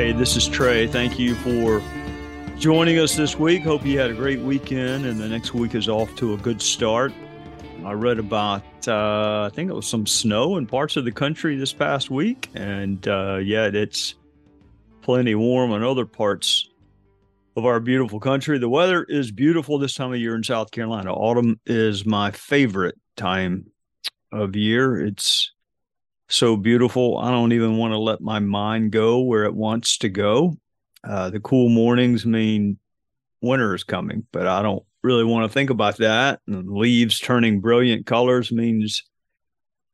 Hey, this is Trey. Thank you for joining us this week. Hope you had a great weekend and the next week is off to a good start. I read about, uh, I think it was some snow in parts of the country this past week. And uh, yet it's plenty warm in other parts of our beautiful country. The weather is beautiful this time of year in South Carolina. Autumn is my favorite time of year. It's so beautiful. I don't even want to let my mind go where it wants to go. Uh, the cool mornings mean winter is coming, but I don't really want to think about that. And leaves turning brilliant colors means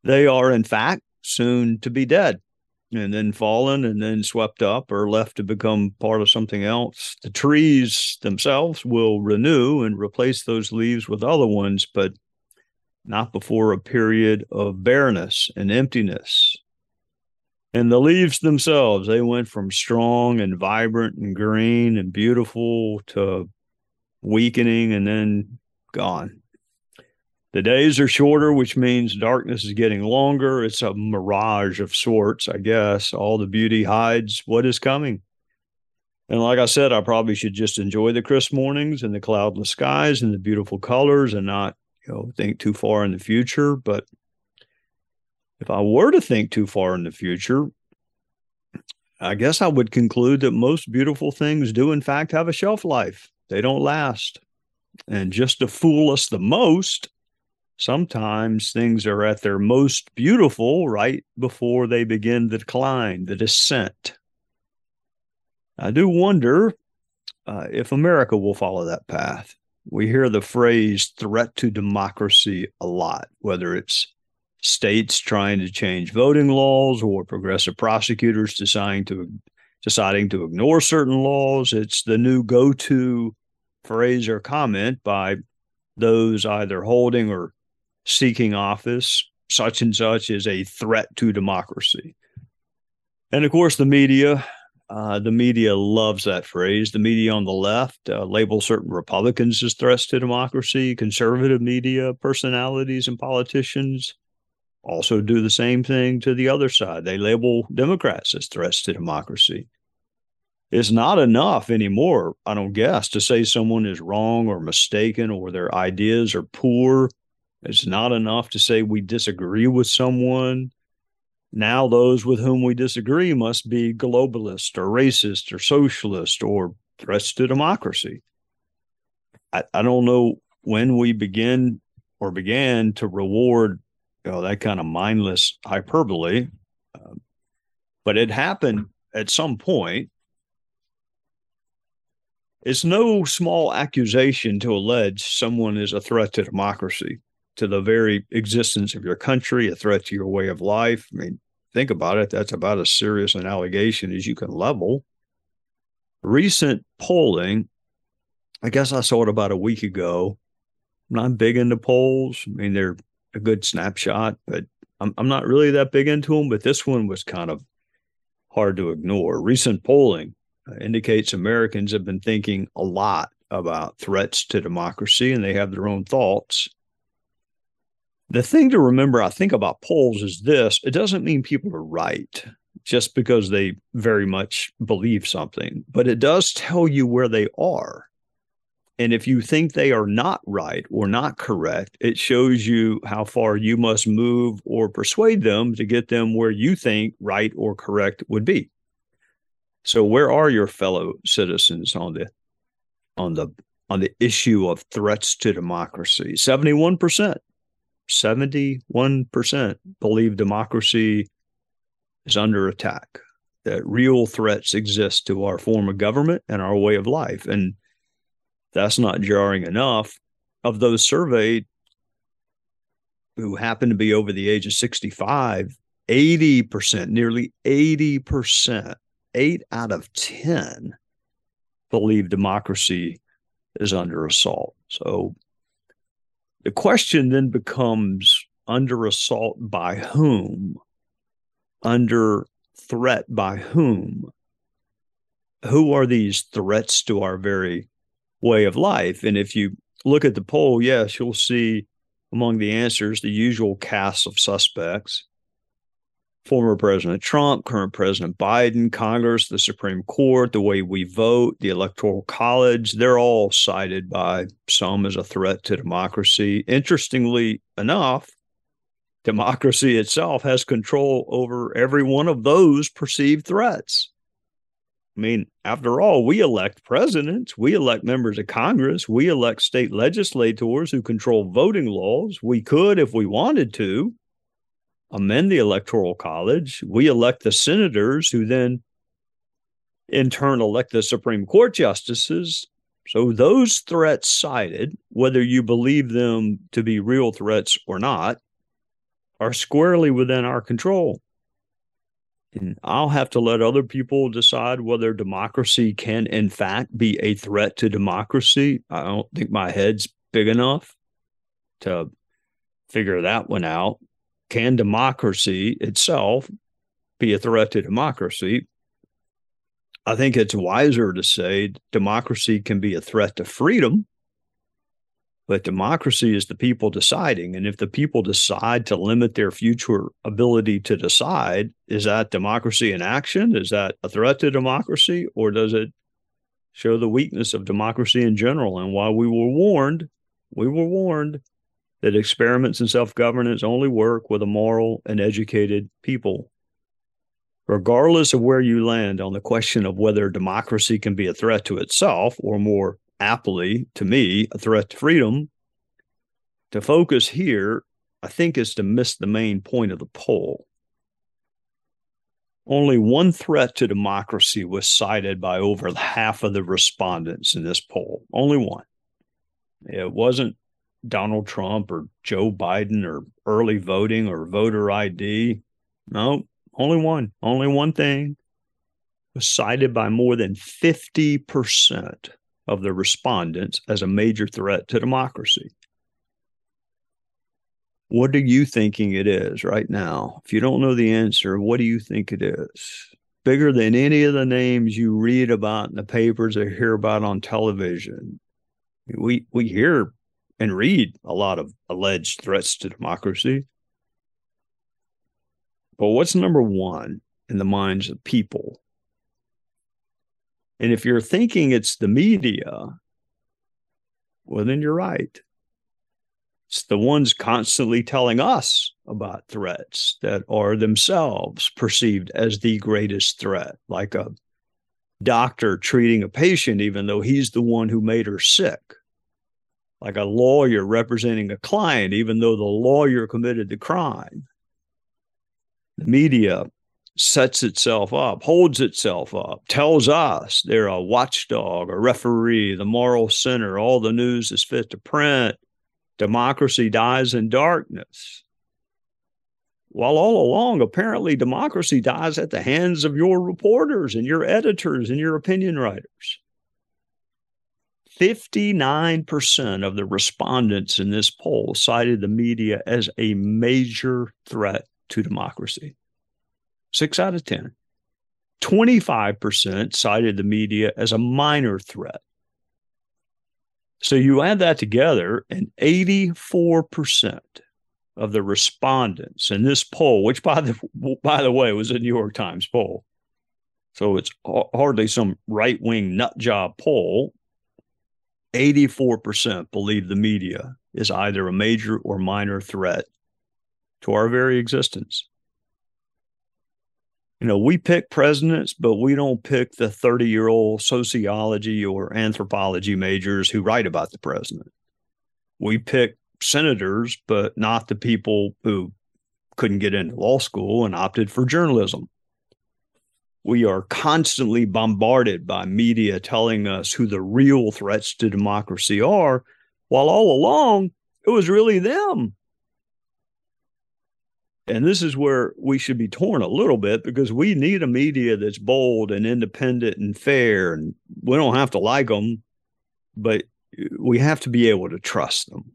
they are, in fact, soon to be dead and then fallen and then swept up or left to become part of something else. The trees themselves will renew and replace those leaves with other ones, but not before a period of bareness and emptiness. And the leaves themselves, they went from strong and vibrant and green and beautiful to weakening and then gone. The days are shorter, which means darkness is getting longer. It's a mirage of sorts, I guess. All the beauty hides what is coming. And like I said, I probably should just enjoy the crisp mornings and the cloudless skies and the beautiful colors and not you know think too far in the future but if i were to think too far in the future i guess i would conclude that most beautiful things do in fact have a shelf life they don't last. And just to fool us the most sometimes things are at their most beautiful right before they begin the decline the descent. I do wonder uh, if america will follow that path. We hear the phrase threat to democracy a lot, whether it's states trying to change voting laws or progressive prosecutors deciding to deciding to ignore certain laws. It's the new go-to phrase or comment by those either holding or seeking office. Such and such is a threat to democracy. And of course, the media uh, the media loves that phrase. The media on the left uh, label certain Republicans as threats to democracy. Conservative media personalities and politicians also do the same thing to the other side. They label Democrats as threats to democracy. It's not enough anymore, I don't guess, to say someone is wrong or mistaken or their ideas are poor. It's not enough to say we disagree with someone now, those with whom we disagree must be globalist or racist or socialist or threats to democracy. I, I don't know when we begin or began to reward you know, that kind of mindless hyperbole, uh, but it happened at some point. It's no small accusation to allege someone is a threat to democracy, to the very existence of your country, a threat to your way of life. I mean, think about it, that's about as serious an allegation as you can level. Recent polling, I guess I saw it about a week ago. I'm not big into polls. I mean, they're a good snapshot, but I'm, I'm not really that big into them. But this one was kind of hard to ignore. Recent polling indicates Americans have been thinking a lot about threats to democracy and they have their own thoughts. The thing to remember, I think, about polls is this it doesn't mean people are right just because they very much believe something, but it does tell you where they are. And if you think they are not right or not correct, it shows you how far you must move or persuade them to get them where you think right or correct would be. So where are your fellow citizens on the on the on the issue of threats to democracy? 71% 71% believe democracy is under attack, that real threats exist to our form of government and our way of life. And that's not jarring enough. Of those surveyed who happen to be over the age of 65, 80%, nearly 80%, eight out of 10 believe democracy is under assault. So the question then becomes under assault by whom? Under threat by whom? Who are these threats to our very way of life? And if you look at the poll, yes, you'll see among the answers the usual cast of suspects former President Trump, current President Biden, Congress, the Supreme Court, the way we vote, the Electoral College, they're all cited by some as a threat to democracy. Interestingly enough, democracy itself has control over every one of those perceived threats. I mean, after all, we elect presidents, we elect members of Congress, we elect state legislators who control voting laws. We could, if we wanted to, amend the Electoral College. We elect the senators who then, in turn, elect the Supreme Court justices. So those threats cited, whether you believe them to be real threats or not, are squarely within our control. And I'll have to let other people decide whether democracy can, in fact, be a threat to democracy. I don't think my head's big enough to figure that one out. Can democracy itself be a threat to democracy? I think it's wiser to say democracy can be a threat to freedom, but democracy is the people deciding. And if the people decide to limit their future ability to decide, is that democracy in action? Is that a threat to democracy? Or does it show the weakness of democracy in general? And while we were warned, we were warned that experiments in self governance only work with a moral and educated people. Regardless of where you land on the question of whether democracy can be a threat to itself, or more aptly to me, a threat to freedom, to focus here, I think, is to miss the main point of the poll. Only one threat to democracy was cited by over half of the respondents in this poll. Only one. It wasn't Donald Trump or Joe Biden or early voting or voter ID. No, only one, only one thing was cited by more than 50% of the respondents as a major threat to democracy. What are you thinking it is right now? If you don't know the answer, what do you think it is? Bigger than any of the names you read about in the papers or hear about on television. We we hear and read a lot of alleged threats to democracy. But what's number one in the minds of people? And if you're thinking it's the media, well, then you're right. It's the ones constantly telling us about threats that are themselves perceived as the greatest threat, like a doctor treating a patient, even though he's the one who made her sick like a lawyer representing a client, even though the lawyer committed the crime. The media sets itself up, holds itself up, tells us they're a watchdog, a referee, the moral center, all the news is fit to print. Democracy dies in darkness. While all along, apparently, democracy dies at the hands of your reporters and your editors and your opinion writers. 59% of the respondents in this poll cited the media as a major threat to democracy. Six out of 10. 25% cited the media as a minor threat. So you add that together, and 84% of the respondents in this poll, which by the by the way was a New York Times poll, so it's hardly some right wing nut job poll. 84% believe the media is either a major or minor threat to our very existence. You know, we pick presidents, but we don't pick the 30 year old sociology or anthropology majors who write about the president. We pick senators, but not the people who couldn't get into law school and opted for journalism we are constantly bombarded by media telling us who the real threats to democracy are, while all along it was really them. And this is where we should be torn a little bit because we need a media that's bold and independent and fair. And we don't have to like them, but we have to be able to trust them.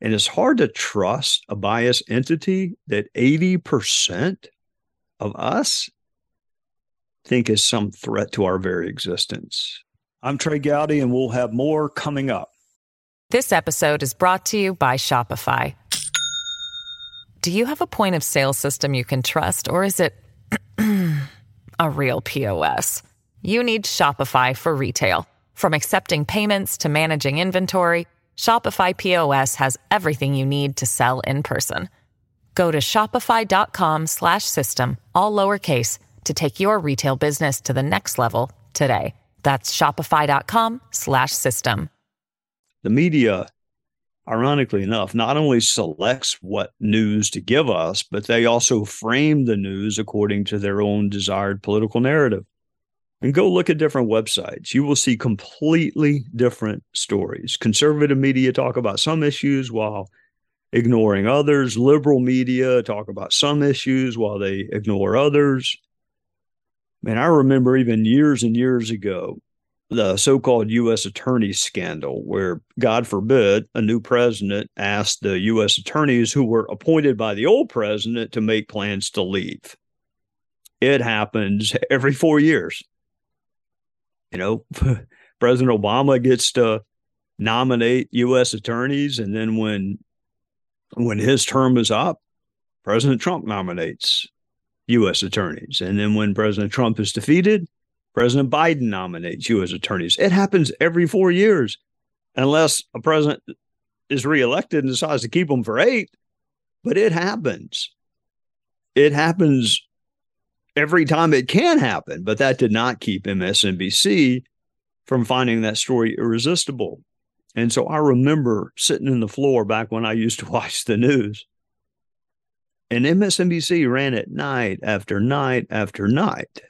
And it's hard to trust a biased entity that 80% of us think is some threat to our very existence. I'm Trey Gowdy, and we'll have more coming up. This episode is brought to you by Shopify. Do you have a point of sale system you can trust, or is it a real POS? You need Shopify for retail. From accepting payments to managing inventory, Shopify POS has everything you need to sell in person. Go to shopify.com/system all lowercase to take your retail business to the next level today. That's shopify.com slash system. The media ironically enough, not only selects what news to give us, but they also frame the news according to their own desired political narrative. And go look at different websites. You will see completely different stories. Conservative media talk about some issues while ignoring others. Liberal media talk about some issues while they ignore others. Man, I remember even years and years ago, the so-called U.S. attorney scandal, where God forbid a new president asked the U.S. attorneys who were appointed by the old president to make plans to leave. It happens every four years. You know, President Obama gets to nominate U.S. attorneys, and then when when his term is up, President Trump nominates U.S. attorneys, and then when President Trump is defeated, President Biden nominates as attorneys. It happens every four years, unless a president is reelected and decides to keep them for eight. But it happens. It happens every time it can happen. But that did not keep MSNBC from finding that story irresistible. And so I remember sitting in the floor back when I used to watch the news. And MSNBC ran it night after night after night.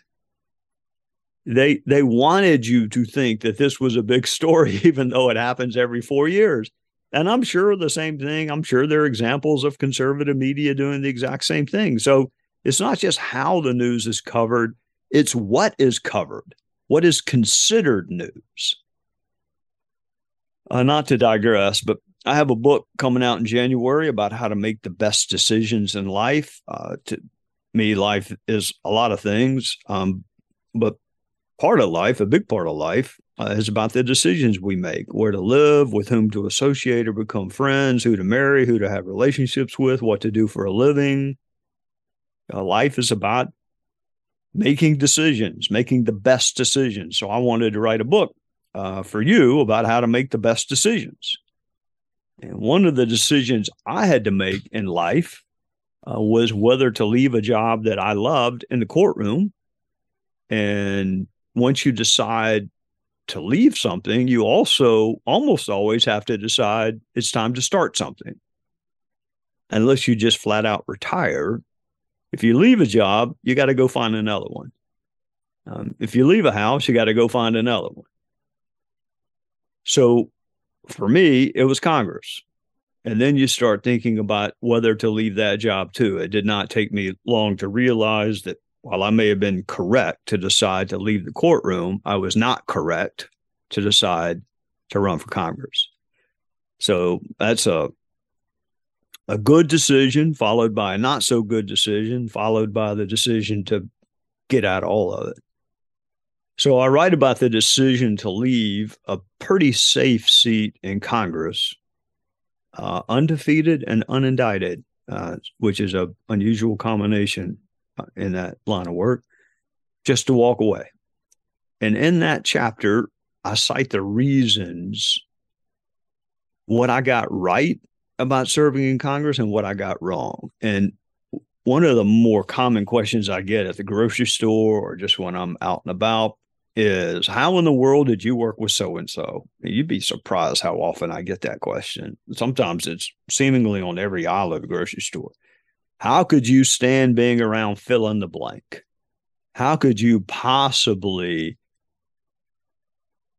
They they wanted you to think that this was a big story even though it happens every 4 years. And i'm sure the same thing. I'm sure there are examples of conservative media doing the exact same thing. So it's not just how the news is covered it's what is covered what is considered news. Uh, not to digress but i have a book coming out in january about how to make the best decisions in life uh, to me life is a lot of things um, but part of life, a big part of life, uh, is about the decisions we make where to live, with whom to associate or become friends, who to marry, who to have relationships with, what to do for a living. Uh, life is about making decisions, making the best decisions. So I wanted to write a book uh, for you about how to make the best decisions. And one of the decisions I had to make in life uh, was whether to leave a job that I loved in the courtroom and once you decide to leave something, you also almost always have to decide it's time to start something. Unless you just flat out retire. If you leave a job, you got to go find another one. Um, if you leave a house, you got to go find another one. So for me, it was Congress. And then you start thinking about whether to leave that job too. It did not take me long to realize that while I may have been correct to decide to leave the courtroom, I was not correct to decide to run for Congress. So that's a a good decision followed by a not so good decision, followed by the decision to get out all of it. So I write about the decision to leave a pretty safe seat in Congress, uh, undefeated and unindicted, uh, which is a unusual combination in that line of work just to walk away. And in that chapter, I cite the reasons what I got right about serving in Congress and what I got wrong. And one of the more common questions I get at the grocery store or just when I'm out and about is how in the world did you work with so and so? You'd be surprised how often I get that question. Sometimes it's seemingly on every aisle of the grocery store. How could you stand being around fill in the blank? How could you possibly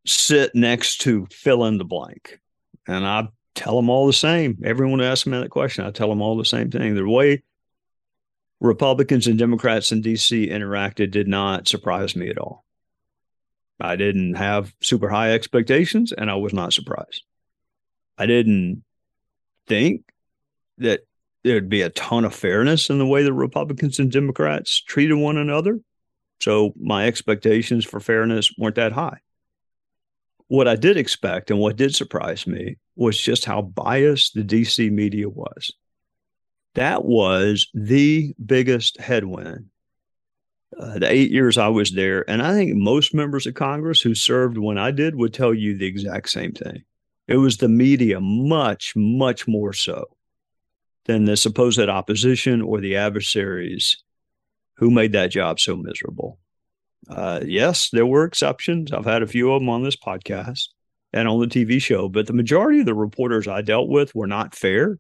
sit next to fill in the blank? And I tell them all the same. Everyone asks me that question. I tell them all the same thing. The way Republicans and Democrats in DC interacted did not surprise me at all. I didn't have super high expectations and I was not surprised. I didn't think that there'd be a ton of fairness in the way the Republicans and Democrats treated one another. So my expectations for fairness weren't that high. What I did expect and what did surprise me was just how biased the DC media was. That was the biggest headwind. Uh, the eight years I was there, and I think most members of Congress who served when I did would tell you the exact same thing. It was the media, much, much more so than the supposed opposition or the adversaries who made that job so miserable. Uh, yes, there were exceptions. I've had a few of them on this podcast and on the TV show, but the majority of the reporters I dealt with were not fair.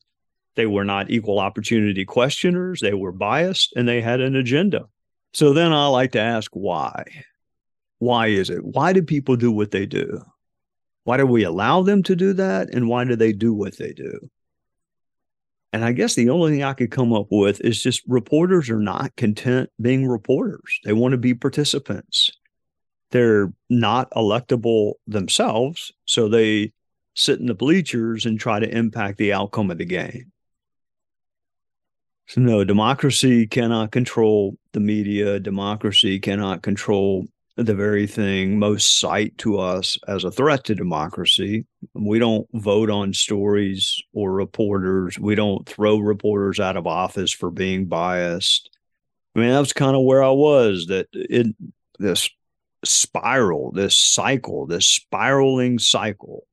They were not equal opportunity questioners. They were biased and they had an agenda. So then I like to ask why? Why is it? Why do people do what they do? Why do we allow them to do that? And why do they do what they do? And I guess the only thing I could come up with is just reporters are not content being reporters. They want to be participants. They're not electable themselves. So they sit in the bleachers and try to impact the outcome of the game. So, no, democracy cannot control the media. Democracy cannot control the very thing most cite to us as a threat to democracy. We don't vote on stories or reporters. We don't throw reporters out of office for being biased. I mean, that's kind of where I was that in this spiral, this cycle, this spiraling cycle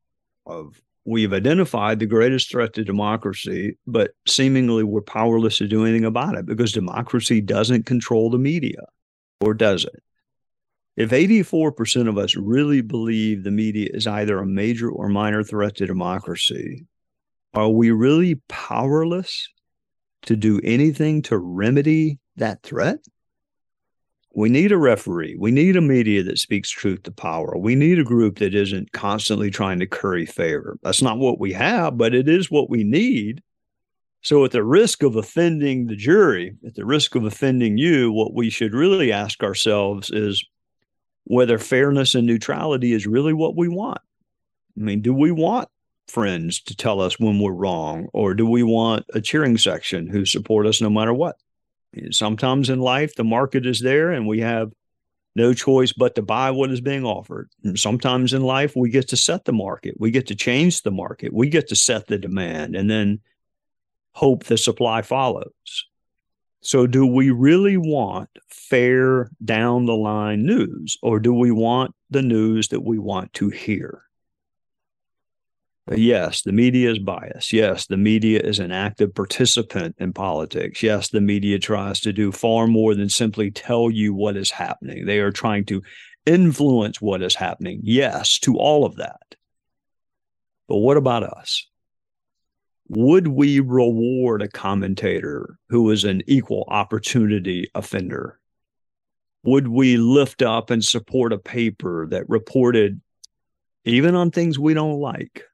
of we've identified the greatest threat to democracy, but seemingly we're powerless to do anything about it because democracy doesn't control the media, or does it? If 84% of us really believe the media is either a major or minor threat to democracy, are we really powerless to do anything to remedy that threat? We need a referee. We need a media that speaks truth to power. We need a group that isn't constantly trying to curry favor. That's not what we have, but it is what we need. So, at the risk of offending the jury, at the risk of offending you, what we should really ask ourselves is whether fairness and neutrality is really what we want. I mean, do we want friends to tell us when we're wrong, or do we want a cheering section who support us no matter what? Sometimes in life, the market is there and we have no choice but to buy what is being offered. And sometimes in life, we get to set the market, we get to change the market, we get to set the demand, and then hope the supply follows. So, do we really want fair down the line news, or do we want the news that we want to hear? Yes, the media is biased. Yes, the media is an active participant in politics. Yes, the media tries to do far more than simply tell you what is happening. They are trying to influence what is happening. Yes, to all of that. But what about us? Would we reward a commentator who is an equal opportunity offender? Would we lift up and support a paper that reported, even on things we don't like,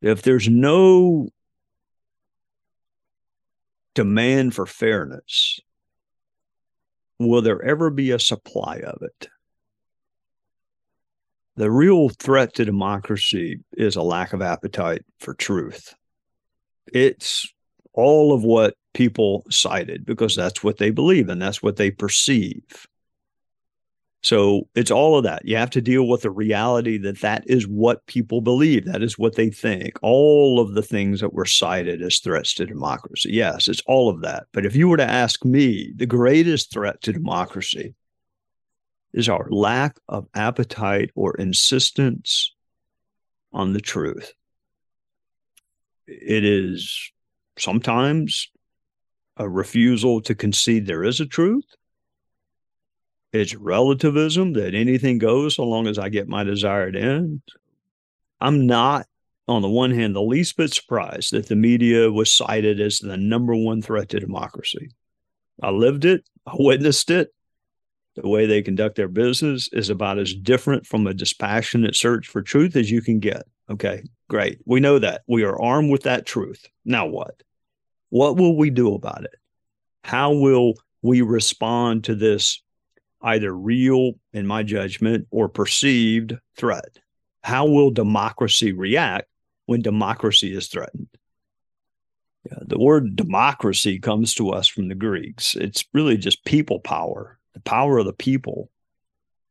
if there's no demand for fairness, will there ever be a supply of it? The real threat to democracy is a lack of appetite for truth. It's all of what people cited because that's what they believe and that's what they perceive. So it's all of that. You have to deal with the reality that that is what people believe. That is what they think. All of the things that were cited as threats to democracy. Yes, it's all of that. But if you were to ask me, the greatest threat to democracy is our lack of appetite or insistence on the truth. It is sometimes a refusal to concede there is a truth it's relativism that anything goes so long as I get my desired end. I'm not, on the one hand, the least bit surprised that the media was cited as the number one threat to democracy. I lived it. I witnessed it. The way they conduct their business is about as different from a dispassionate search for truth as you can get. Okay, great. We know that. We are armed with that truth. Now what? What will we do about it? How will we respond to this either real, in my judgment, or perceived threat? How will democracy react when democracy is threatened? Yeah, the word democracy comes to us from the Greeks. It's really just people power, the power of the people.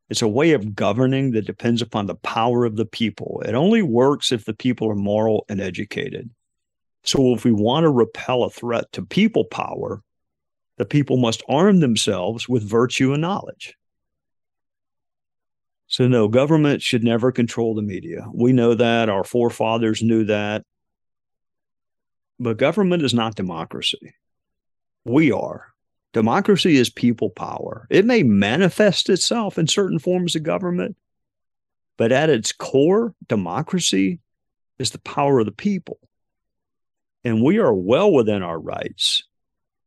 It's a way of governing that depends upon the power of the people. It only works if the people are moral and educated. So, if we want to repel a threat to people power, the people must arm themselves with virtue and knowledge. So, no, government should never control the media. We know that. Our forefathers knew that. But government is not democracy. We are. Democracy is people power. It may manifest itself in certain forms of government, but at its core, democracy is the power of the people. And we are well within our rights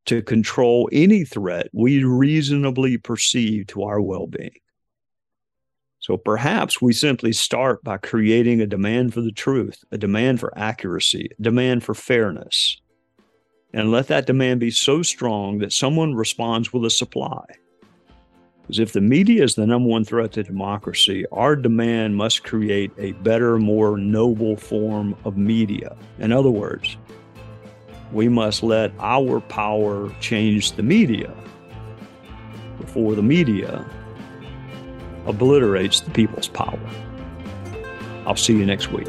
to control any threat we reasonably perceive to our well being. So perhaps we simply start by creating a demand for the truth, a demand for accuracy, a demand for fairness, and let that demand be so strong that someone responds with a supply. Because if the media is the number one threat to democracy, our demand must create a better, more noble form of media. In other words, we must let our power change the media before the media obliterates the people's power. I'll see you next week.